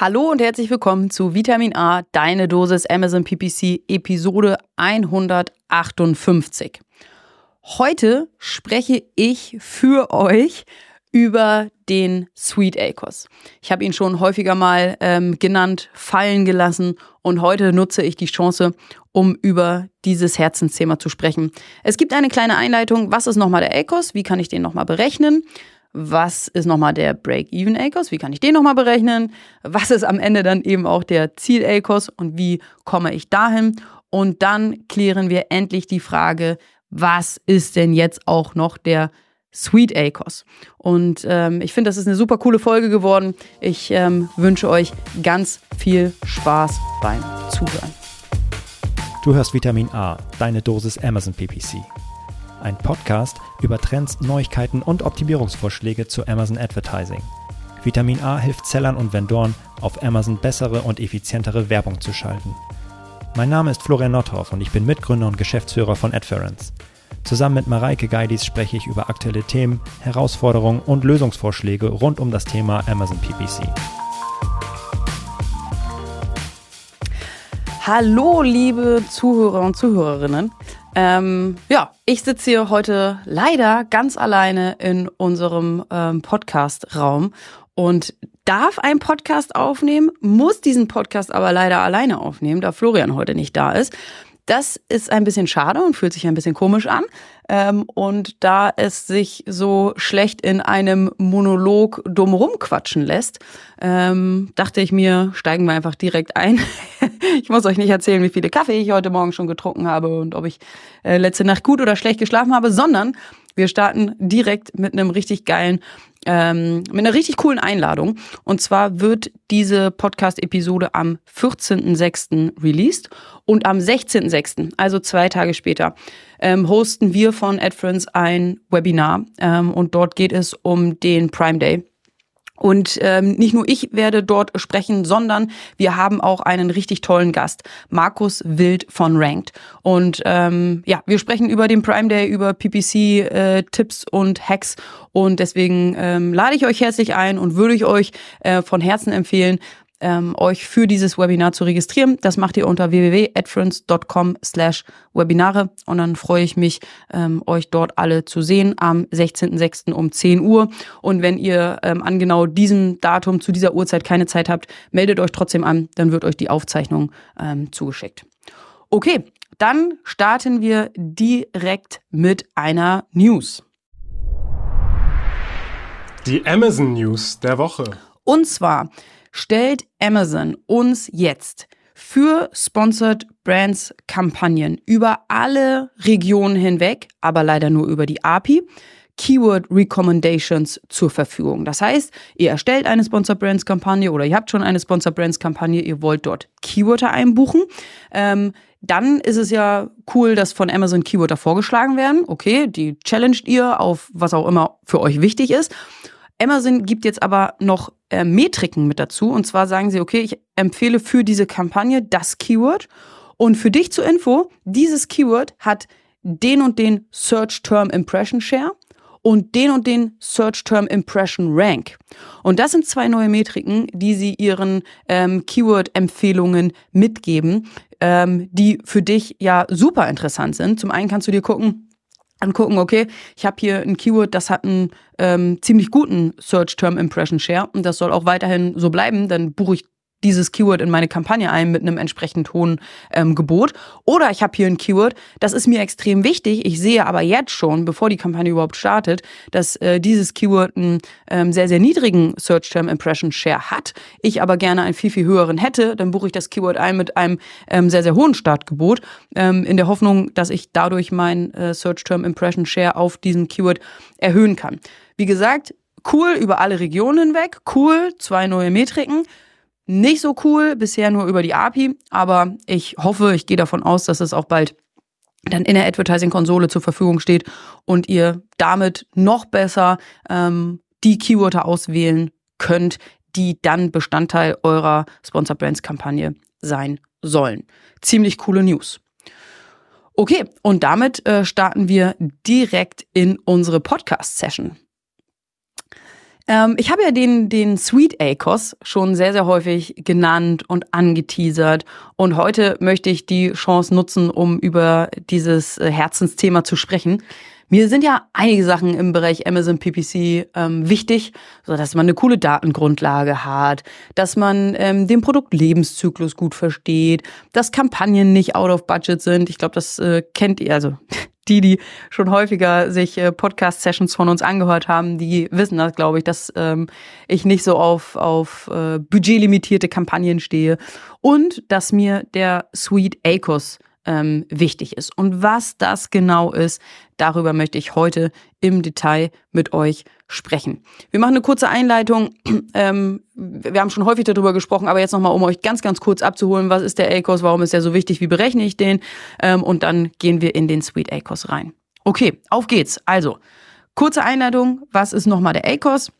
Hallo und herzlich willkommen zu Vitamin A, deine Dosis Amazon PPC, Episode 158. Heute spreche ich für euch über den Sweet Acres. Ich habe ihn schon häufiger mal ähm, genannt, fallen gelassen und heute nutze ich die Chance, um über dieses Herzensthema zu sprechen. Es gibt eine kleine Einleitung. Was ist nochmal der ACOS? Wie kann ich den nochmal berechnen? Was ist nochmal der Break-Even ACOS? Wie kann ich den nochmal berechnen? Was ist am Ende dann eben auch der Ziel ACOS und wie komme ich dahin? Und dann klären wir endlich die Frage, was ist denn jetzt auch noch der Sweet ACOS? Und ähm, ich finde, das ist eine super coole Folge geworden. Ich ähm, wünsche euch ganz viel Spaß beim Zuhören. Du hörst Vitamin A, deine Dosis Amazon PPC. Ein Podcast über Trends, Neuigkeiten und Optimierungsvorschläge zu Amazon Advertising. Vitamin A hilft Sellern und Vendoren, auf Amazon bessere und effizientere Werbung zu schalten. Mein Name ist Florian Nothoff und ich bin Mitgründer und Geschäftsführer von Adference. Zusammen mit Mareike Geidis spreche ich über aktuelle Themen, Herausforderungen und Lösungsvorschläge rund um das Thema Amazon PPC. Hallo, liebe Zuhörer und Zuhörerinnen. Ähm, ja, ich sitze hier heute leider ganz alleine in unserem ähm, Podcast-Raum und darf einen Podcast aufnehmen, muss diesen Podcast aber leider alleine aufnehmen, da Florian heute nicht da ist. Das ist ein bisschen schade und fühlt sich ein bisschen komisch an. Ähm, und da es sich so schlecht in einem Monolog drumherum quatschen lässt, ähm, dachte ich mir, steigen wir einfach direkt ein. ich muss euch nicht erzählen, wie viele Kaffee ich heute Morgen schon getrunken habe und ob ich äh, letzte Nacht gut oder schlecht geschlafen habe, sondern wir starten direkt mit einem richtig geilen, ähm, mit einer richtig coolen Einladung. Und zwar wird diese Podcast-Episode am 14.06. released und am 16.06., also zwei Tage später, ähm, hosten wir von AdFriends ein Webinar ähm, und dort geht es um den Prime Day. Und ähm, nicht nur ich werde dort sprechen, sondern wir haben auch einen richtig tollen Gast, Markus Wild von Ranked. Und ähm, ja, wir sprechen über den Prime Day, über PPC-Tipps äh, und Hacks. Und deswegen ähm, lade ich euch herzlich ein und würde ich euch äh, von Herzen empfehlen, ähm, euch für dieses Webinar zu registrieren. Das macht ihr unter www.adference.com slash Webinare und dann freue ich mich, ähm, euch dort alle zu sehen am 16.06. um 10 Uhr. Und wenn ihr ähm, an genau diesem Datum zu dieser Uhrzeit keine Zeit habt, meldet euch trotzdem an, dann wird euch die Aufzeichnung ähm, zugeschickt. Okay, dann starten wir direkt mit einer News. Die Amazon News der Woche. Und zwar stellt Amazon uns jetzt für Sponsored Brands Kampagnen über alle Regionen hinweg, aber leider nur über die API, Keyword Recommendations zur Verfügung. Das heißt, ihr erstellt eine Sponsored Brands Kampagne oder ihr habt schon eine Sponsored Brands Kampagne, ihr wollt dort Keywörter einbuchen. Ähm, dann ist es ja cool, dass von Amazon Keywörter vorgeschlagen werden. Okay, die challenged ihr auf was auch immer für euch wichtig ist. Amazon gibt jetzt aber noch äh, Metriken mit dazu. Und zwar sagen sie, okay, ich empfehle für diese Kampagne das Keyword. Und für dich zur Info, dieses Keyword hat den und den Search Term Impression Share und den und den Search Term Impression Rank. Und das sind zwei neue Metriken, die sie ihren ähm, Keyword-Empfehlungen mitgeben, ähm, die für dich ja super interessant sind. Zum einen kannst du dir gucken, angucken, okay, ich habe hier ein Keyword, das hat einen ähm, ziemlich guten Search Term Impression Share und das soll auch weiterhin so bleiben, dann buche ich dieses Keyword in meine Kampagne ein mit einem entsprechend hohen ähm, Gebot. Oder ich habe hier ein Keyword, das ist mir extrem wichtig. Ich sehe aber jetzt schon, bevor die Kampagne überhaupt startet, dass äh, dieses Keyword einen ähm, sehr, sehr niedrigen Search Term Impression Share hat. Ich aber gerne einen viel, viel höheren hätte. Dann buche ich das Keyword ein mit einem ähm, sehr, sehr hohen Startgebot, ähm, in der Hoffnung, dass ich dadurch mein äh, Search Term Impression Share auf diesem Keyword erhöhen kann. Wie gesagt, cool über alle Regionen hinweg, cool, zwei neue Metriken. Nicht so cool, bisher nur über die API, aber ich hoffe, ich gehe davon aus, dass es auch bald dann in der Advertising-Konsole zur Verfügung steht und ihr damit noch besser ähm, die Keywörter auswählen könnt, die dann Bestandteil eurer Sponsor Brands Kampagne sein sollen. Ziemlich coole News. Okay, und damit äh, starten wir direkt in unsere Podcast-Session. Ähm, ich habe ja den, den Sweet ACOS schon sehr, sehr häufig genannt und angeteasert. Und heute möchte ich die Chance nutzen, um über dieses äh, Herzensthema zu sprechen. Mir sind ja einige Sachen im Bereich Amazon PPC ähm, wichtig, so dass man eine coole Datengrundlage hat, dass man ähm, den Produktlebenszyklus gut versteht, dass Kampagnen nicht out of budget sind. Ich glaube, das äh, kennt ihr, also die, die schon häufiger sich äh, Podcast-Sessions von uns angehört haben, die wissen das, glaube ich, dass ähm, ich nicht so auf, auf äh, budgetlimitierte Kampagnen stehe und dass mir der Sweet ACOS ähm, wichtig ist. Und was das genau ist, darüber möchte ich heute im Detail mit euch sprechen. Wir machen eine kurze Einleitung. Ähm, wir haben schon häufig darüber gesprochen, aber jetzt nochmal, um euch ganz, ganz kurz abzuholen, was ist der ACOS, warum ist der so wichtig, wie berechne ich den? Ähm, und dann gehen wir in den Suite ACOS rein. Okay, auf geht's. Also, kurze Einleitung. Was ist nochmal der ACOS?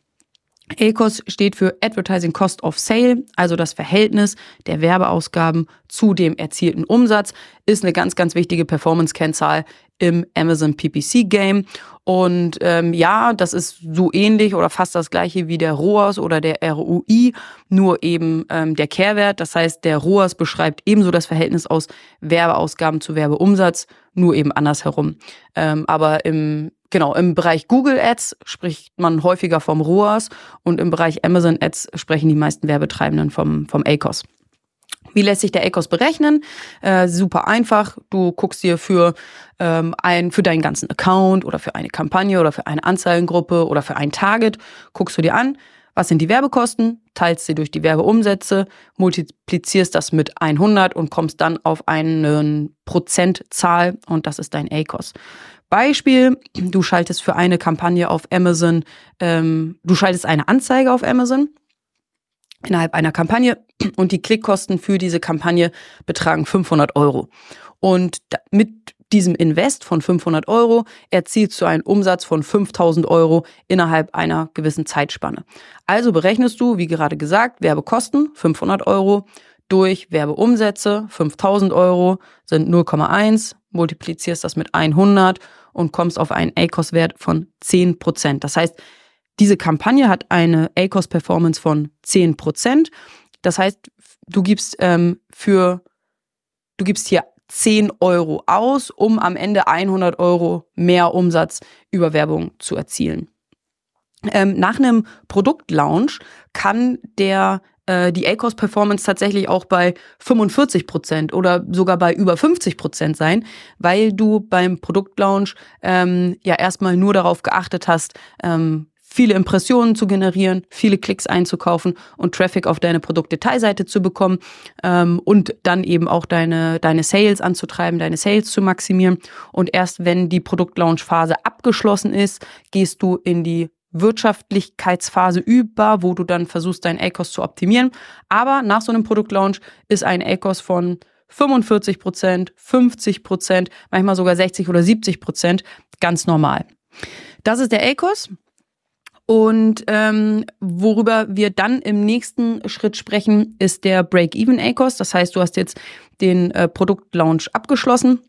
ACOS steht für Advertising Cost of Sale, also das Verhältnis der Werbeausgaben zu dem erzielten Umsatz, ist eine ganz, ganz wichtige Performance-Kennzahl im Amazon PPC Game. Und ähm, ja, das ist so ähnlich oder fast das gleiche wie der ROAS oder der ROI, nur eben ähm, der Kehrwert. Das heißt, der ROAS beschreibt ebenso das Verhältnis aus Werbeausgaben zu Werbeumsatz, nur eben andersherum. Ähm, aber im Genau, im Bereich Google Ads spricht man häufiger vom ROAS und im Bereich Amazon Ads sprechen die meisten Werbetreibenden vom, vom ACOS. Wie lässt sich der ACOS berechnen? Äh, super einfach. Du guckst dir für ähm, ein, für deinen ganzen Account oder für eine Kampagne oder für eine Anzeigengruppe oder für ein Target, guckst du dir an, was sind die Werbekosten, teilst sie durch die Werbeumsätze, multiplizierst das mit 100 und kommst dann auf eine Prozentzahl und das ist dein ACOS. Beispiel, du schaltest für eine Kampagne auf Amazon, ähm, du schaltest eine Anzeige auf Amazon innerhalb einer Kampagne und die Klickkosten für diese Kampagne betragen 500 Euro. Und mit diesem Invest von 500 Euro erzielst du einen Umsatz von 5000 Euro innerhalb einer gewissen Zeitspanne. Also berechnest du, wie gerade gesagt, Werbekosten 500 Euro durch Werbeumsätze 5000 Euro sind 0,1, multiplizierst das mit 100 und kommst auf einen ACOS-Wert von 10% Das heißt, diese Kampagne hat eine ACOS-Performance von 10%. Das heißt, du gibst ähm, für, du gibst hier 10 Euro aus, um am Ende 100 Euro mehr Umsatz über Werbung zu erzielen. Ähm, nach einem Produktlaunch kann der äh, die ACOS Performance tatsächlich auch bei 45 Prozent oder sogar bei über 50 Prozent sein, weil du beim Produktlaunch ähm, ja erstmal nur darauf geachtet hast, ähm, viele Impressionen zu generieren, viele Klicks einzukaufen und Traffic auf deine Produktdetailseite zu bekommen ähm, und dann eben auch deine, deine Sales anzutreiben, deine Sales zu maximieren. Und erst wenn die Produktlaunchphase abgeschlossen ist, gehst du in die Wirtschaftlichkeitsphase über, wo du dann versuchst, deinen ACOS zu optimieren. Aber nach so einem Produktlaunch ist ein ACOS von 45 Prozent, 50 Prozent, manchmal sogar 60 oder 70 Prozent ganz normal. Das ist der ACOS. Und ähm, worüber wir dann im nächsten Schritt sprechen, ist der Break-Even ACOS. Das heißt, du hast jetzt den äh, Produktlaunch abgeschlossen.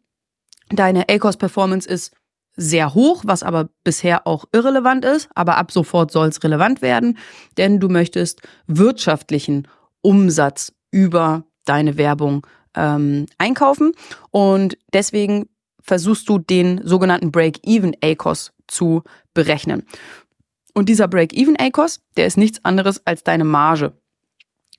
Deine ACOS-Performance ist sehr hoch, was aber bisher auch irrelevant ist. Aber ab sofort soll es relevant werden, denn du möchtest wirtschaftlichen Umsatz über deine Werbung ähm, einkaufen. Und deswegen versuchst du den sogenannten Break-Even ACOS zu berechnen. Und dieser Break-Even-ACOS, der ist nichts anderes als deine Marge.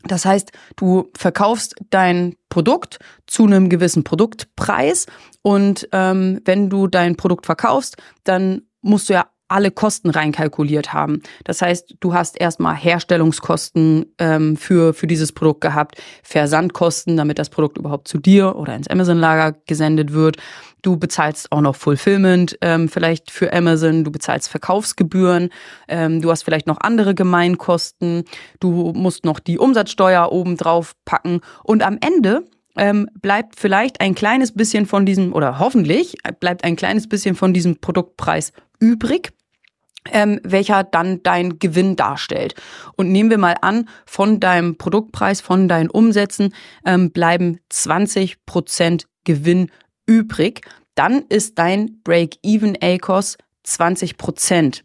Das heißt, du verkaufst dein Produkt zu einem gewissen Produktpreis und ähm, wenn du dein Produkt verkaufst, dann musst du ja alle Kosten reinkalkuliert haben. Das heißt, du hast erstmal Herstellungskosten ähm, für, für dieses Produkt gehabt, Versandkosten, damit das Produkt überhaupt zu dir oder ins Amazon-Lager gesendet wird. Du bezahlst auch noch Fulfillment ähm, vielleicht für Amazon, du bezahlst Verkaufsgebühren, ähm, du hast vielleicht noch andere Gemeinkosten, du musst noch die Umsatzsteuer oben drauf packen. Und am Ende ähm, bleibt vielleicht ein kleines bisschen von diesem, oder hoffentlich bleibt ein kleines bisschen von diesem Produktpreis übrig ähm, welcher dann dein Gewinn darstellt. Und nehmen wir mal an, von deinem Produktpreis, von deinen Umsätzen ähm, bleiben 20 Prozent Gewinn übrig. Dann ist dein Break-Even ACOS 20 Prozent.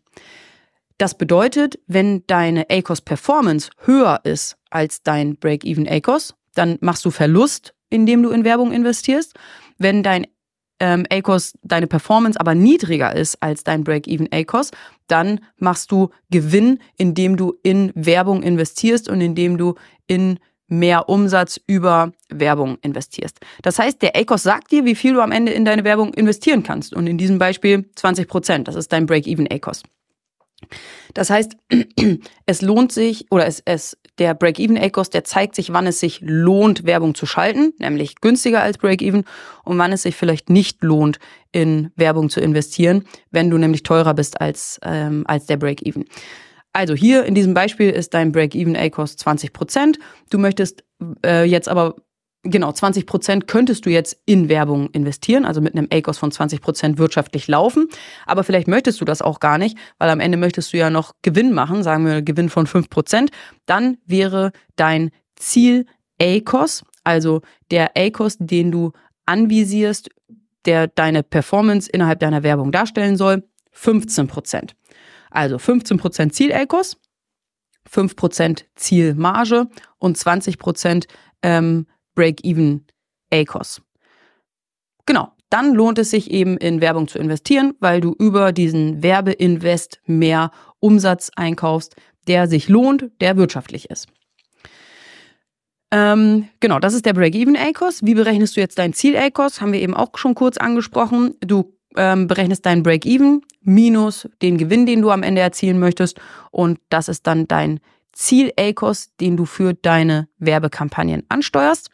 Das bedeutet, wenn deine ACOS Performance höher ist als dein Break-Even ACOS, dann machst du Verlust, indem du in Werbung investierst. Wenn dein ähm, ACOS, deine Performance aber niedriger ist als dein Break-Even ACOS, dann machst du Gewinn, indem du in Werbung investierst und indem du in mehr Umsatz über Werbung investierst. Das heißt, der ACOS sagt dir, wie viel du am Ende in deine Werbung investieren kannst. Und in diesem Beispiel 20 Prozent. Das ist dein Break-Even ACOS. Das heißt, es lohnt sich oder es, es der Break-Even-ACOS, der zeigt sich, wann es sich lohnt, Werbung zu schalten, nämlich günstiger als Break-Even und wann es sich vielleicht nicht lohnt, in Werbung zu investieren, wenn du nämlich teurer bist als, ähm, als der Break-Even. Also hier in diesem Beispiel ist dein Break-Even-ACOS 20 Prozent. Du möchtest äh, jetzt aber genau, 20 Prozent könntest du jetzt in Werbung investieren, also mit einem ACOS von 20 Prozent wirtschaftlich laufen. Aber vielleicht möchtest du das auch gar nicht, weil am Ende möchtest du ja noch Gewinn machen, sagen wir Gewinn von 5 Prozent. Dann wäre dein Ziel ACOS, also der ACOS, den du anvisierst, der deine Performance innerhalb deiner Werbung darstellen soll, 15 Prozent. Also 15 Prozent Ziel ACOS, 5 Prozent Zielmarge und 20 Prozent ähm, Break-Even ACOS. Genau, dann lohnt es sich eben in Werbung zu investieren, weil du über diesen Werbeinvest mehr Umsatz einkaufst, der sich lohnt, der wirtschaftlich ist. Ähm, genau, das ist der Break-Even ACOS. Wie berechnest du jetzt dein Ziel ACOS? Haben wir eben auch schon kurz angesprochen. Du ähm, berechnest deinen Break-Even minus den Gewinn, den du am Ende erzielen möchtest. Und das ist dann dein Ziel ACOS, den du für deine Werbekampagnen ansteuerst.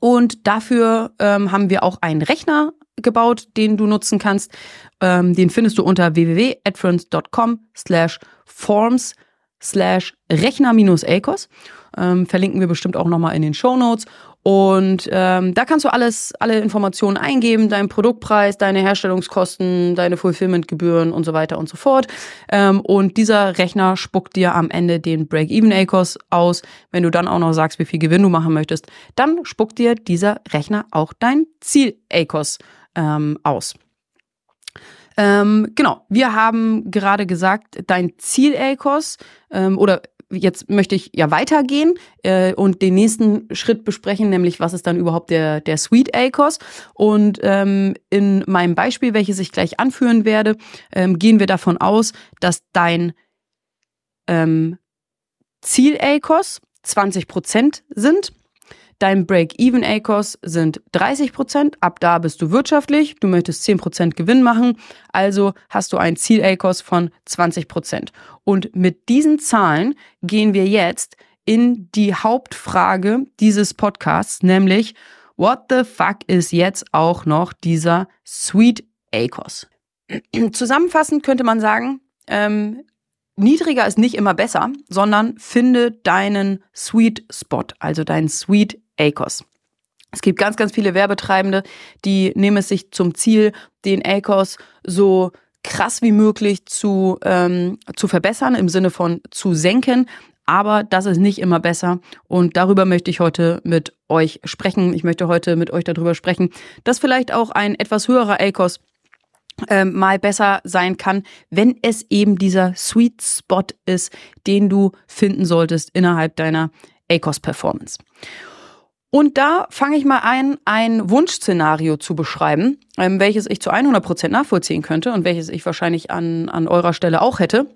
Und dafür ähm, haben wir auch einen Rechner gebaut, den du nutzen kannst. Ähm, den findest du unter www.adference.com slash forms slash Rechner-ACOS. Ähm, verlinken wir bestimmt auch nochmal in den Show Notes. Und ähm, da kannst du alles, alle Informationen eingeben, deinen Produktpreis, deine Herstellungskosten, deine Fulfillmentgebühren und so weiter und so fort. Ähm, und dieser Rechner spuckt dir am Ende den Break-Even-ACOS aus. Wenn du dann auch noch sagst, wie viel Gewinn du machen möchtest, dann spuckt dir dieser Rechner auch dein Ziel-ACOS ähm, aus. Ähm, genau, wir haben gerade gesagt, dein Ziel-ACOS ähm, oder jetzt möchte ich ja weitergehen äh, und den nächsten Schritt besprechen, nämlich was ist dann überhaupt der, der Sweet ACOS. Und ähm, in meinem Beispiel, welches ich gleich anführen werde, ähm, gehen wir davon aus, dass dein ähm, Ziel ACOS 20 Prozent sind Dein Break-Even-ACOS sind 30 Prozent. Ab da bist du wirtschaftlich. Du möchtest 10 Prozent Gewinn machen. Also hast du ein Ziel-ACOS von 20 Prozent. Und mit diesen Zahlen gehen wir jetzt in die Hauptfrage dieses Podcasts, nämlich What the fuck ist jetzt auch noch dieser Sweet ACOS? Zusammenfassend könnte man sagen, ähm, niedriger ist nicht immer besser, sondern finde deinen Sweet Spot, also deinen Sweet ACOS. Es gibt ganz, ganz viele Werbetreibende, die nehmen es sich zum Ziel, den ACOS so krass wie möglich zu, ähm, zu verbessern, im Sinne von zu senken. Aber das ist nicht immer besser. Und darüber möchte ich heute mit euch sprechen. Ich möchte heute mit euch darüber sprechen, dass vielleicht auch ein etwas höherer ACOS ähm, mal besser sein kann, wenn es eben dieser Sweet Spot ist, den du finden solltest innerhalb deiner ACOS Performance. Und da fange ich mal ein, ein Wunschszenario zu beschreiben, ähm, welches ich zu 100 Prozent nachvollziehen könnte und welches ich wahrscheinlich an, an eurer Stelle auch hätte,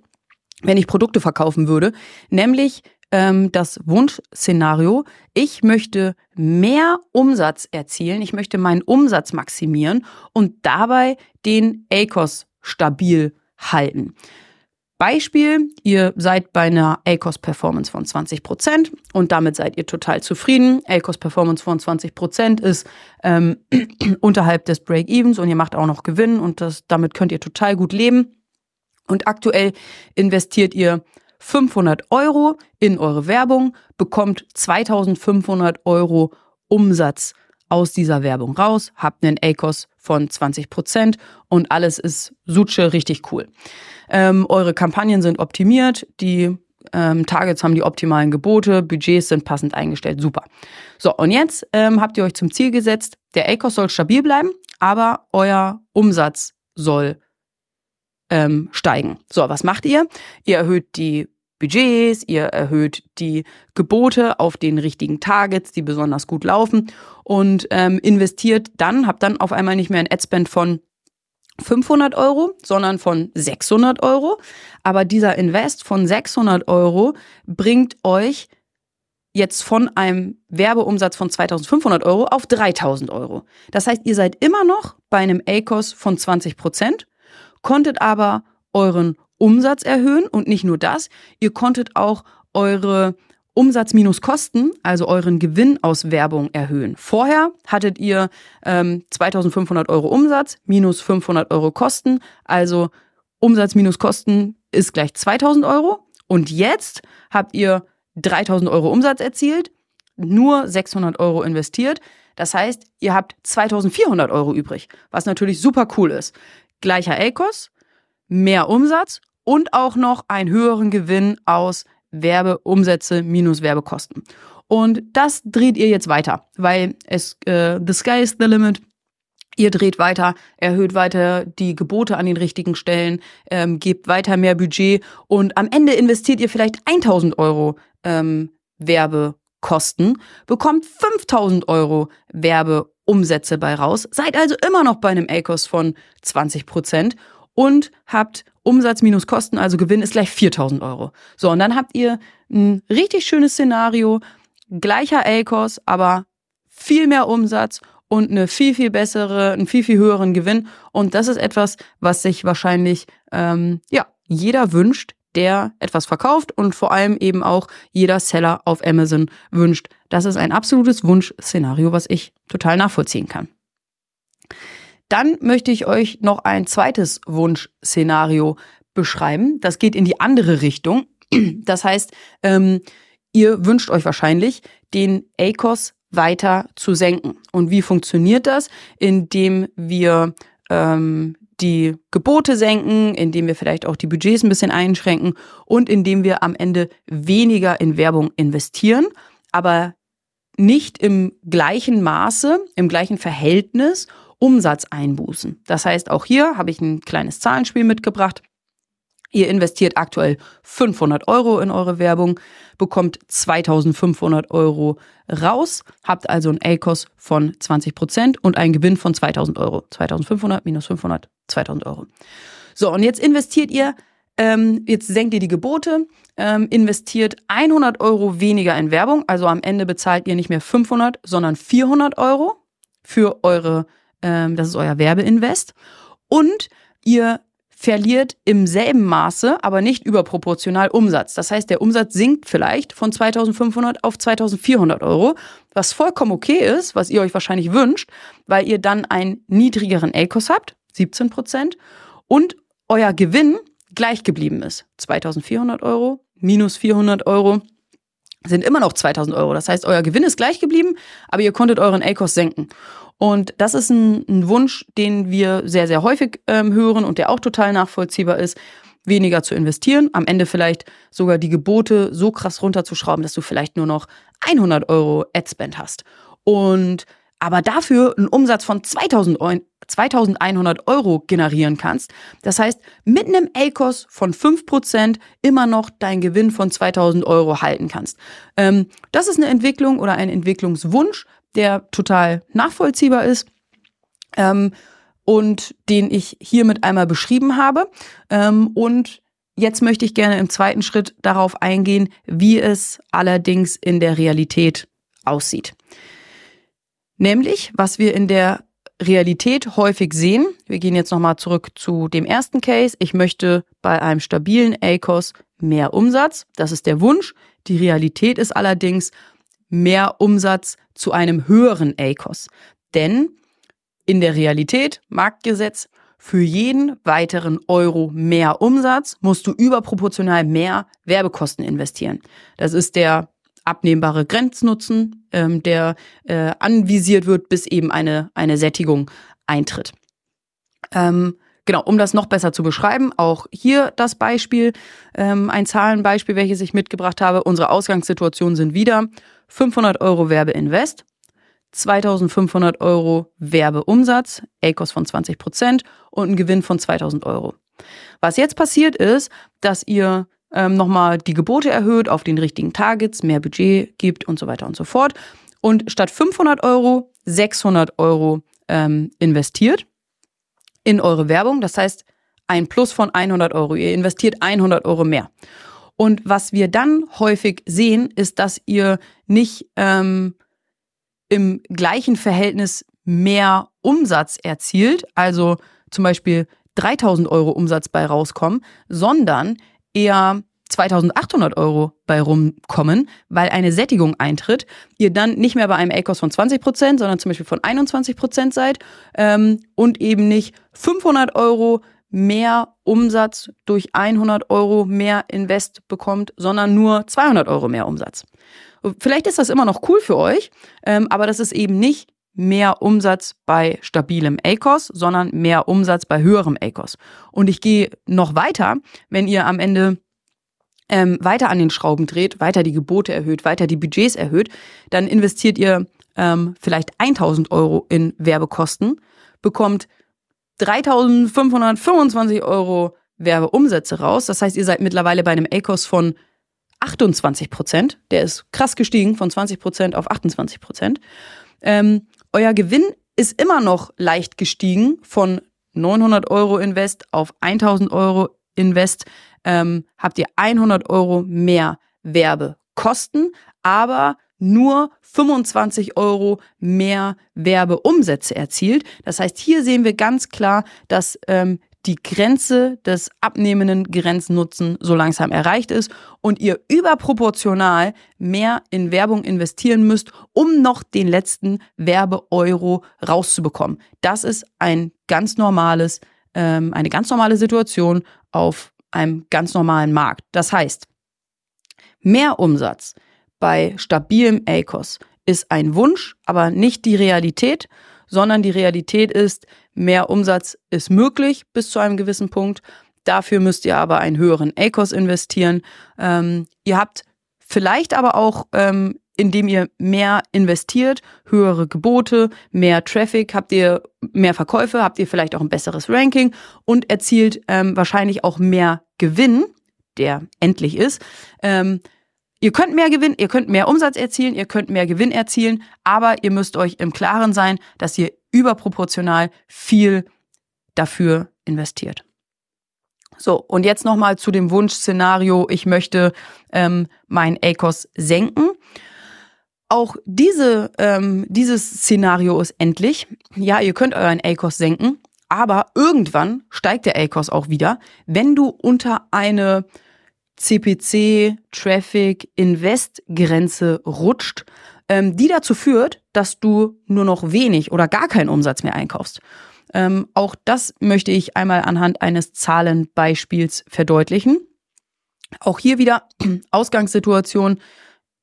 wenn ich Produkte verkaufen würde. Nämlich ähm, das Wunschszenario, ich möchte mehr Umsatz erzielen, ich möchte meinen Umsatz maximieren und dabei den ACOS stabil halten. Beispiel, ihr seid bei einer ACOS Performance von 20% und damit seid ihr total zufrieden. ACOS Performance von 20% ist ähm, unterhalb des Break-Evens und ihr macht auch noch Gewinn und das, damit könnt ihr total gut leben. Und aktuell investiert ihr 500 Euro in eure Werbung, bekommt 2500 Euro Umsatz aus dieser Werbung raus, habt einen ACOS von 20% und alles ist Suche richtig cool. Ähm, eure Kampagnen sind optimiert, die ähm, Targets haben die optimalen Gebote, Budgets sind passend eingestellt, super. So, und jetzt ähm, habt ihr euch zum Ziel gesetzt, der ACOS soll stabil bleiben, aber euer Umsatz soll ähm, steigen. So, was macht ihr? Ihr erhöht die Budgets, ihr erhöht die Gebote auf den richtigen Targets, die besonders gut laufen und ähm, investiert dann, habt dann auf einmal nicht mehr ein Adspend von 500 Euro, sondern von 600 Euro. Aber dieser Invest von 600 Euro bringt euch jetzt von einem Werbeumsatz von 2500 Euro auf 3000 Euro. Das heißt, ihr seid immer noch bei einem ACOS von 20 Prozent, konntet aber euren Umsatz erhöhen und nicht nur das, ihr konntet auch eure Umsatz minus Kosten, also euren Gewinn aus Werbung erhöhen. Vorher hattet ihr ähm, 2500 Euro Umsatz minus 500 Euro Kosten, also Umsatz minus Kosten ist gleich 2000 Euro. Und jetzt habt ihr 3000 Euro Umsatz erzielt, nur 600 Euro investiert. Das heißt, ihr habt 2400 Euro übrig, was natürlich super cool ist. Gleicher ACOS, mehr Umsatz und auch noch einen höheren Gewinn aus Werbeumsätze minus Werbekosten. Und das dreht ihr jetzt weiter, weil es äh, the sky is the limit. Ihr dreht weiter, erhöht weiter die Gebote an den richtigen Stellen, ähm, gebt weiter mehr Budget und am Ende investiert ihr vielleicht 1000 Euro ähm, Werbekosten, bekommt 5000 Euro Werbeumsätze bei raus, seid also immer noch bei einem ACOS von 20 Prozent und habt Umsatz minus Kosten, also Gewinn ist gleich 4000 Euro. So, und dann habt ihr ein richtig schönes Szenario, gleicher ACOS, aber viel mehr Umsatz und eine viel, viel bessere, einen viel, viel höheren Gewinn. Und das ist etwas, was sich wahrscheinlich, ähm, ja, jeder wünscht, der etwas verkauft und vor allem eben auch jeder Seller auf Amazon wünscht. Das ist ein absolutes Wunschszenario, was ich total nachvollziehen kann. Dann möchte ich euch noch ein zweites Wunschszenario beschreiben. Das geht in die andere Richtung. Das heißt, ähm, ihr wünscht euch wahrscheinlich, den ACOS weiter zu senken. Und wie funktioniert das? Indem wir ähm, die Gebote senken, indem wir vielleicht auch die Budgets ein bisschen einschränken und indem wir am Ende weniger in Werbung investieren, aber nicht im gleichen Maße, im gleichen Verhältnis Umsatz einbußen. Das heißt, auch hier habe ich ein kleines Zahlenspiel mitgebracht. Ihr investiert aktuell 500 Euro in eure Werbung, bekommt 2500 Euro raus, habt also ein ACOS von 20 Prozent und einen Gewinn von 2000 Euro. 2500 minus 500, 2000 Euro. So, und jetzt investiert ihr, ähm, jetzt senkt ihr die Gebote, ähm, investiert 100 Euro weniger in Werbung, also am Ende bezahlt ihr nicht mehr 500, sondern 400 Euro für eure ähm, das ist euer Werbeinvest. Und ihr verliert im selben Maße, aber nicht überproportional Umsatz. Das heißt, der Umsatz sinkt vielleicht von 2500 auf 2400 Euro, was vollkommen okay ist, was ihr euch wahrscheinlich wünscht, weil ihr dann einen niedrigeren ACOS habt, 17 Prozent, und euer Gewinn gleich geblieben ist. 2400 Euro minus 400 Euro sind immer noch 2000 Euro. Das heißt, euer Gewinn ist gleich geblieben, aber ihr konntet euren ACOS senken. Und das ist ein, ein Wunsch, den wir sehr, sehr häufig ähm, hören und der auch total nachvollziehbar ist, weniger zu investieren, am Ende vielleicht sogar die Gebote so krass runterzuschrauben, dass du vielleicht nur noch 100 Euro Adspend hast. Und aber dafür einen Umsatz von 2000 2100 Euro generieren kannst. Das heißt, mit einem ACOS von 5% immer noch deinen Gewinn von 2000 Euro halten kannst. Ähm, das ist eine Entwicklung oder ein Entwicklungswunsch, der total nachvollziehbar ist ähm, und den ich hiermit einmal beschrieben habe. Ähm, und jetzt möchte ich gerne im zweiten Schritt darauf eingehen, wie es allerdings in der Realität aussieht. Nämlich, was wir in der Realität häufig sehen. Wir gehen jetzt nochmal zurück zu dem ersten Case. Ich möchte bei einem stabilen ACOS mehr Umsatz. Das ist der Wunsch. Die Realität ist allerdings mehr Umsatz zu einem höheren ACOS. Denn in der Realität, Marktgesetz, für jeden weiteren Euro mehr Umsatz musst du überproportional mehr Werbekosten investieren. Das ist der abnehmbare Grenznutzen, ähm, der äh, anvisiert wird, bis eben eine, eine Sättigung eintritt. Ähm, genau, um das noch besser zu beschreiben, auch hier das Beispiel, ähm, ein Zahlenbeispiel, welches ich mitgebracht habe. Unsere Ausgangssituationen sind wieder 500 Euro Werbeinvest, 2500 Euro Werbeumsatz, ACOS von 20 Prozent und ein Gewinn von 2000 Euro. Was jetzt passiert ist, dass ihr ähm, nochmal die Gebote erhöht, auf den richtigen Targets, mehr Budget gibt und so weiter und so fort. Und statt 500 Euro 600 Euro ähm, investiert in eure Werbung. Das heißt, ein Plus von 100 Euro. Ihr investiert 100 Euro mehr. Und was wir dann häufig sehen, ist, dass ihr nicht ähm, im gleichen Verhältnis mehr Umsatz erzielt, also zum Beispiel 3000 Euro Umsatz bei rauskommen, sondern eher 2800 Euro bei rumkommen, weil eine Sättigung eintritt, ihr dann nicht mehr bei einem ACOS von 20 Prozent, sondern zum Beispiel von 21 Prozent seid ähm, und eben nicht 500 Euro mehr Umsatz durch 100 Euro mehr Invest bekommt, sondern nur 200 Euro mehr Umsatz. Vielleicht ist das immer noch cool für euch, ähm, aber das ist eben nicht mehr Umsatz bei stabilem ACOS, sondern mehr Umsatz bei höherem ACOS. Und ich gehe noch weiter, wenn ihr am Ende ähm, weiter an den Schrauben dreht, weiter die Gebote erhöht, weiter die Budgets erhöht, dann investiert ihr ähm, vielleicht 1000 Euro in Werbekosten, bekommt 3525 Euro Werbeumsätze raus. Das heißt, ihr seid mittlerweile bei einem ACOS von 28 Prozent. Der ist krass gestiegen von 20 Prozent auf 28 Prozent. Ähm, euer Gewinn ist immer noch leicht gestiegen von 900 Euro Invest auf 1000 Euro Invest. Ähm, habt ihr 100 Euro mehr Werbekosten, aber nur 25 Euro mehr Werbeumsätze erzielt. Das heißt, hier sehen wir ganz klar, dass ähm, die Grenze des abnehmenden Grenznutzen so langsam erreicht ist und ihr überproportional mehr in Werbung investieren müsst, um noch den letzten Werbeeuro rauszubekommen. Das ist ein ganz normales, ähm, eine ganz normale Situation auf einem ganz normalen Markt. Das heißt, mehr Umsatz bei stabilem ACOS ist ein Wunsch, aber nicht die Realität, sondern die Realität ist, mehr Umsatz ist möglich bis zu einem gewissen Punkt. Dafür müsst ihr aber einen höheren ACOS investieren. Ähm, ihr habt vielleicht aber auch, ähm, indem ihr mehr investiert, höhere Gebote, mehr Traffic, habt ihr mehr Verkäufe, habt ihr vielleicht auch ein besseres Ranking und erzielt ähm, wahrscheinlich auch mehr Gewinn, der endlich ist. Ähm, Ihr könnt mehr Gewinn, ihr könnt mehr Umsatz erzielen, ihr könnt mehr Gewinn erzielen, aber ihr müsst euch im Klaren sein, dass ihr überproportional viel dafür investiert. So, und jetzt nochmal zu dem Wunschszenario, ich möchte ähm, mein ACOS senken. Auch diese, ähm, dieses Szenario ist endlich. Ja, ihr könnt euren ACOS senken, aber irgendwann steigt der ACOS auch wieder, wenn du unter eine CPC, Traffic, Invest Grenze rutscht, ähm, die dazu führt, dass du nur noch wenig oder gar keinen Umsatz mehr einkaufst. Ähm, auch das möchte ich einmal anhand eines Zahlenbeispiels verdeutlichen. Auch hier wieder Ausgangssituation.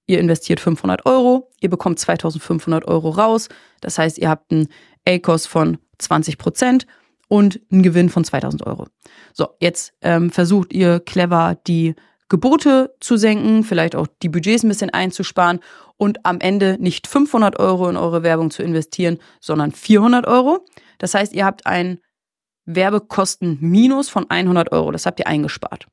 Ihr investiert 500 Euro, ihr bekommt 2500 Euro raus. Das heißt, ihr habt einen ACOS von 20 Prozent und einen Gewinn von 2000 Euro. So, jetzt ähm, versucht ihr clever die Gebote zu senken, vielleicht auch die Budgets ein bisschen einzusparen und am Ende nicht 500 Euro in eure Werbung zu investieren, sondern 400 Euro. Das heißt, ihr habt ein Werbekosten-Minus von 100 Euro. Das habt ihr eingespart.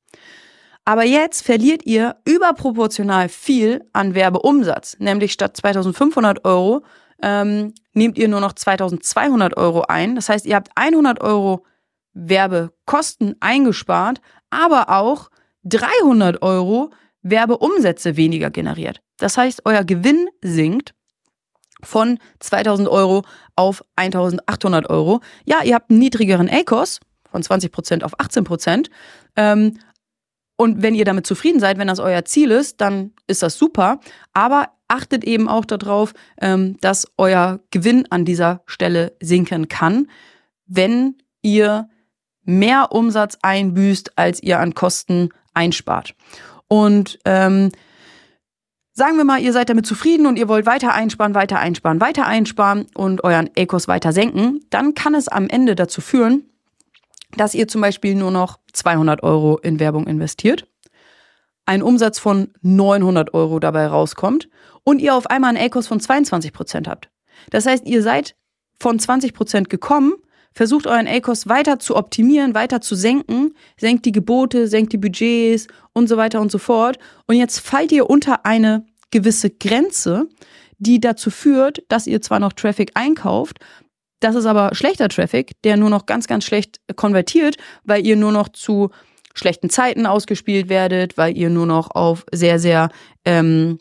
Aber jetzt verliert ihr überproportional viel an Werbeumsatz. Nämlich statt 2500 Euro ähm, nehmt ihr nur noch 2200 Euro ein. Das heißt, ihr habt 100 Euro Werbekosten eingespart, aber auch 300 Euro Werbeumsätze weniger generiert. Das heißt, euer Gewinn sinkt von 2000 Euro auf 1800 Euro. Ja, ihr habt einen niedrigeren ACOS von 20% auf 18%. Ähm, und wenn ihr damit zufrieden seid, wenn das euer Ziel ist, dann ist das super. Aber achtet eben auch darauf, ähm, dass euer Gewinn an dieser Stelle sinken kann, wenn ihr mehr Umsatz einbüßt, als ihr an Kosten einspart. Und ähm, sagen wir mal, ihr seid damit zufrieden und ihr wollt weiter einsparen, weiter einsparen, weiter einsparen und euren Ecos weiter senken, dann kann es am Ende dazu führen, dass ihr zum Beispiel nur noch 200 Euro in Werbung investiert, ein Umsatz von 900 Euro dabei rauskommt und ihr auf einmal einen Ecos von 22 Prozent habt. Das heißt, ihr seid von 20 Prozent gekommen, versucht euren ACOS weiter zu optimieren, weiter zu senken, senkt die Gebote, senkt die Budgets und so weiter und so fort. Und jetzt fallt ihr unter eine gewisse Grenze, die dazu führt, dass ihr zwar noch Traffic einkauft, das ist aber schlechter Traffic, der nur noch ganz, ganz schlecht konvertiert, weil ihr nur noch zu schlechten Zeiten ausgespielt werdet, weil ihr nur noch auf sehr, sehr ähm,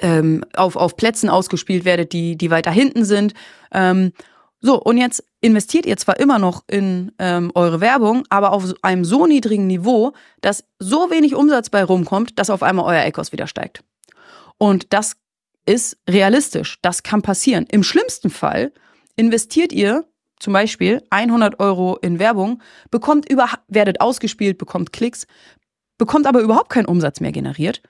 ähm, auf, auf Plätzen ausgespielt werdet, die, die weiter hinten sind. Ähm, so, und jetzt investiert ihr zwar immer noch in ähm, eure Werbung, aber auf einem so niedrigen Niveau, dass so wenig Umsatz bei rumkommt, dass auf einmal euer Ecos wieder steigt. Und das ist realistisch. Das kann passieren. Im schlimmsten Fall investiert ihr zum Beispiel 100 Euro in Werbung, bekommt über, werdet ausgespielt, bekommt Klicks, bekommt aber überhaupt keinen Umsatz mehr generiert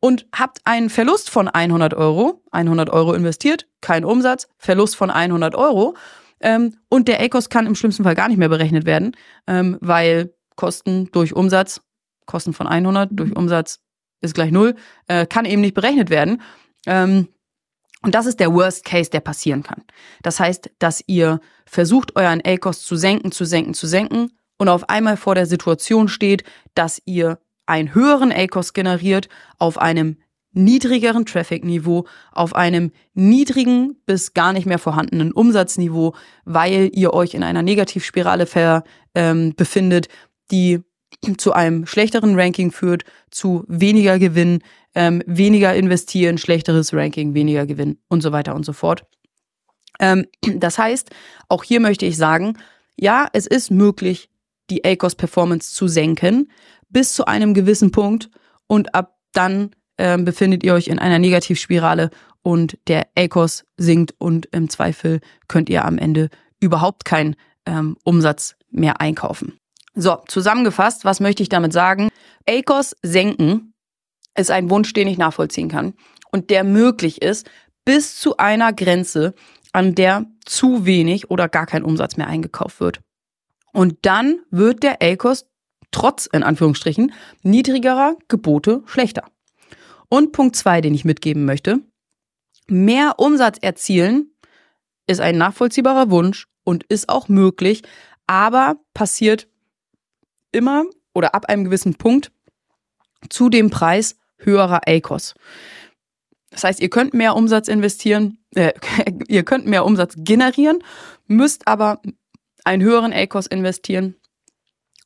und habt einen Verlust von 100 Euro, 100 Euro investiert, kein Umsatz, Verlust von 100 Euro ähm, und der ACOS kann im schlimmsten Fall gar nicht mehr berechnet werden, ähm, weil Kosten durch Umsatz, Kosten von 100 durch Umsatz ist gleich null, äh, kann eben nicht berechnet werden. Ähm, und das ist der Worst Case, der passieren kann. Das heißt, dass ihr versucht, euren ACOS zu senken, zu senken, zu senken und auf einmal vor der Situation steht, dass ihr einen höheren ACOS generiert auf einem niedrigeren Traffic-Niveau, auf einem niedrigen bis gar nicht mehr vorhandenen Umsatzniveau, weil ihr euch in einer Negativspirale ver, ähm, befindet, die zu einem schlechteren Ranking führt, zu weniger Gewinn, ähm, weniger investieren, schlechteres Ranking, weniger Gewinn und so weiter und so fort. Ähm, das heißt, auch hier möchte ich sagen, ja, es ist möglich, die ACOS Performance zu senken bis zu einem gewissen Punkt und ab dann ähm, befindet ihr euch in einer Negativspirale und der ACOS sinkt und im Zweifel könnt ihr am Ende überhaupt keinen ähm, Umsatz mehr einkaufen. So, zusammengefasst, was möchte ich damit sagen? ACOS senken ist ein Wunsch, den ich nachvollziehen kann und der möglich ist bis zu einer Grenze, an der zu wenig oder gar kein Umsatz mehr eingekauft wird. Und dann wird der ACOS trotz, in Anführungsstrichen, niedrigerer Gebote schlechter. Und Punkt zwei, den ich mitgeben möchte. Mehr Umsatz erzielen ist ein nachvollziehbarer Wunsch und ist auch möglich, aber passiert immer oder ab einem gewissen Punkt zu dem Preis höherer ACOS. Das heißt, ihr könnt mehr Umsatz investieren, äh, ihr könnt mehr Umsatz generieren, müsst aber einen höheren ACOS investieren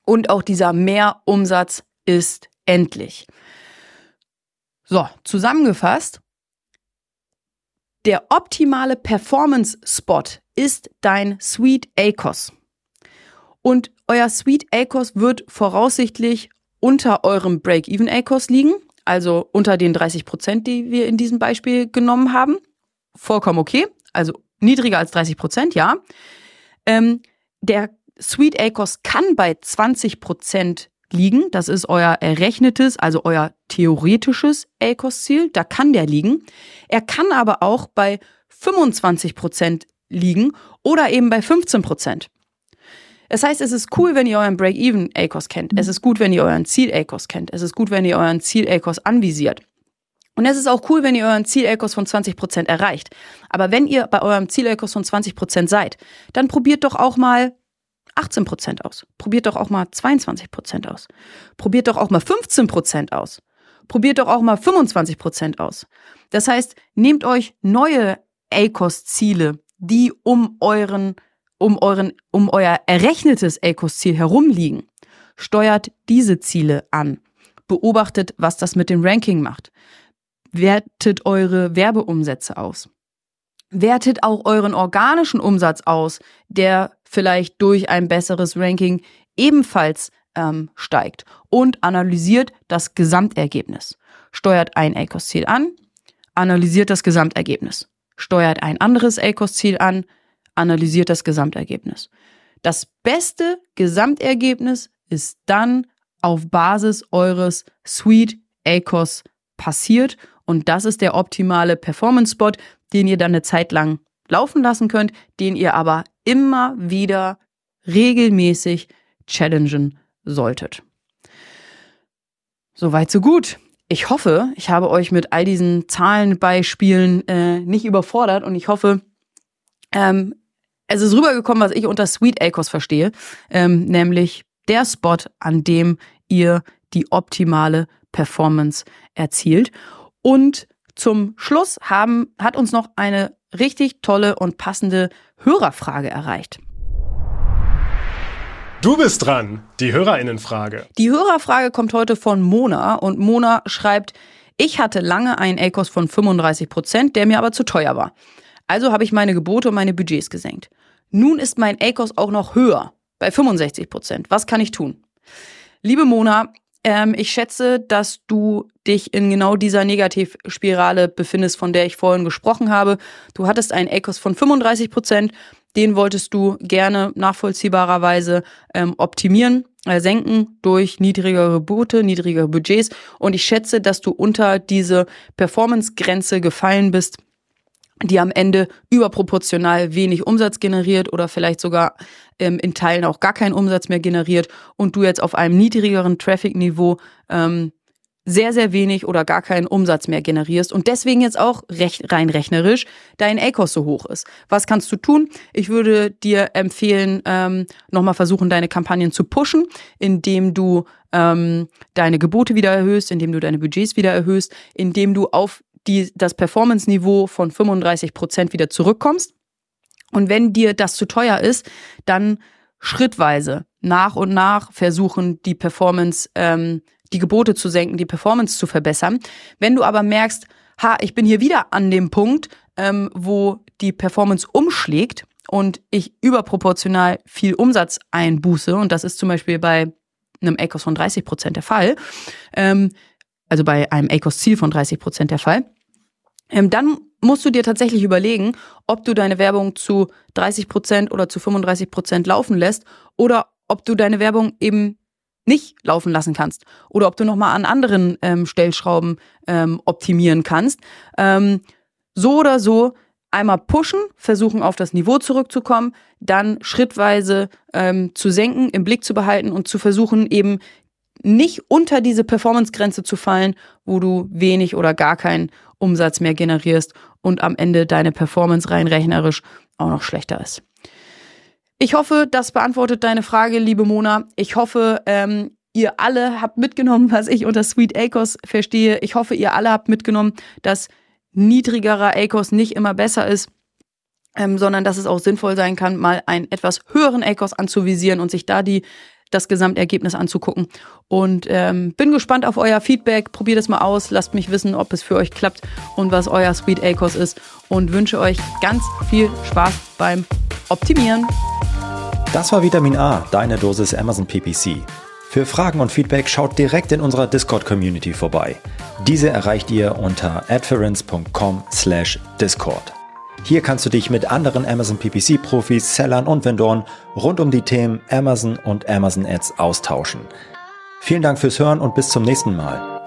und auch dieser Mehrumsatz ist endlich. So, zusammengefasst, der optimale Performance-Spot ist dein Sweet ACOS. Und euer Sweet ACOS wird voraussichtlich unter eurem Break-Even ACOS liegen also unter den 30 Prozent, die wir in diesem Beispiel genommen haben. Vollkommen okay, also niedriger als 30 Prozent, ja. Ähm, der Sweet ACOS kann bei 20 Prozent liegen. Das ist euer errechnetes, also euer theoretisches ACOS-Ziel. Da kann der liegen. Er kann aber auch bei 25 Prozent liegen oder eben bei 15 Prozent. Das heißt, es ist cool, wenn ihr euren Break-Even-ACOS kennt. Es ist gut, wenn ihr euren Ziel-ACOS kennt. Es ist gut, wenn ihr euren Ziel-ACOS anvisiert. Und es ist auch cool, wenn ihr euren Ziel-ACOS von 20% erreicht. Aber wenn ihr bei eurem Ziel-ACOS von 20% seid, dann probiert doch auch mal 18% aus. Probiert doch auch mal 22% aus. Probiert doch auch mal 15% aus. Probiert doch auch mal 25% aus. Das heißt, nehmt euch neue ACOS-Ziele, die um euren um, euren, um euer errechnetes ACOS-Ziel herumliegen. Steuert diese Ziele an. Beobachtet, was das mit dem Ranking macht. Wertet eure Werbeumsätze aus. Wertet auch euren organischen Umsatz aus, der vielleicht durch ein besseres Ranking ebenfalls ähm, steigt. Und analysiert das Gesamtergebnis. Steuert ein ACOS-Ziel an, analysiert das Gesamtergebnis. Steuert ein anderes ACOS-Ziel an, analysiert das Gesamtergebnis. Das beste Gesamtergebnis ist dann auf Basis eures Suite ACOS passiert und das ist der optimale Performance Spot, den ihr dann eine Zeit lang laufen lassen könnt, den ihr aber immer wieder regelmäßig challengen solltet. Soweit so gut. Ich hoffe, ich habe euch mit all diesen Zahlenbeispielen äh, nicht überfordert und ich hoffe, ähm, es ist rübergekommen, was ich unter Sweet Acres verstehe, ähm, nämlich der Spot, an dem ihr die optimale Performance erzielt. Und zum Schluss haben, hat uns noch eine richtig tolle und passende Hörerfrage erreicht. Du bist dran, die Hörerinnenfrage. Die Hörerfrage kommt heute von Mona und Mona schreibt, ich hatte lange einen ACOS von 35 Prozent, der mir aber zu teuer war. Also habe ich meine Gebote und meine Budgets gesenkt. Nun ist mein ACOS auch noch höher, bei 65 Prozent. Was kann ich tun? Liebe Mona, ähm, ich schätze, dass du dich in genau dieser Negativspirale befindest, von der ich vorhin gesprochen habe. Du hattest einen ACOS von 35 Prozent, den wolltest du gerne nachvollziehbarerweise ähm, optimieren, äh, senken durch niedrigere Boote, niedrigere Budgets. Und ich schätze, dass du unter diese Performance-Grenze gefallen bist, die am Ende überproportional wenig Umsatz generiert oder vielleicht sogar ähm, in Teilen auch gar keinen Umsatz mehr generiert und du jetzt auf einem niedrigeren Traffic-Niveau ähm, sehr, sehr wenig oder gar keinen Umsatz mehr generierst und deswegen jetzt auch recht, rein rechnerisch dein ACOS so hoch ist. Was kannst du tun? Ich würde dir empfehlen, ähm, nochmal versuchen, deine Kampagnen zu pushen, indem du ähm, deine Gebote wieder erhöhst, indem du deine Budgets wieder erhöhst, indem du auf die, das Performance-Niveau von 35 Prozent wieder zurückkommst. Und wenn dir das zu teuer ist, dann schrittweise nach und nach versuchen, die Performance, ähm, die Gebote zu senken, die Performance zu verbessern. Wenn du aber merkst, ha, ich bin hier wieder an dem Punkt, ähm, wo die Performance umschlägt und ich überproportional viel Umsatz einbuße, und das ist zum Beispiel bei einem ACOS von 30 Prozent der Fall, ähm, also bei einem ACOS-Ziel von 30 Prozent der Fall, ähm, dann musst du dir tatsächlich überlegen, ob du deine Werbung zu 30 Prozent oder zu 35 Prozent laufen lässt oder ob du deine Werbung eben nicht laufen lassen kannst oder ob du nochmal an anderen ähm, Stellschrauben ähm, optimieren kannst. Ähm, so oder so einmal pushen, versuchen auf das Niveau zurückzukommen, dann schrittweise ähm, zu senken, im Blick zu behalten und zu versuchen eben nicht unter diese Performance-Grenze zu fallen, wo du wenig oder gar keinen Umsatz mehr generierst und am Ende deine Performance rein rechnerisch auch noch schlechter ist. Ich hoffe, das beantwortet deine Frage, liebe Mona. Ich hoffe, ähm, ihr alle habt mitgenommen, was ich unter Sweet ACOS verstehe. Ich hoffe, ihr alle habt mitgenommen, dass niedrigerer ACOS nicht immer besser ist. Ähm, sondern dass es auch sinnvoll sein kann, mal einen etwas höheren ACOS anzuvisieren und sich da die das Gesamtergebnis anzugucken. Und ähm, bin gespannt auf euer Feedback. Probiert es mal aus. Lasst mich wissen, ob es für euch klappt und was euer Sweet ACOS ist. Und wünsche euch ganz viel Spaß beim Optimieren. Das war Vitamin A, deine Dosis Amazon PPC. Für Fragen und Feedback schaut direkt in unserer Discord-Community vorbei. Diese erreicht ihr unter adference.com/discord. Hier kannst du dich mit anderen Amazon PPC Profis, Sellern und Vendoren rund um die Themen Amazon und Amazon Ads austauschen. Vielen Dank fürs Hören und bis zum nächsten Mal.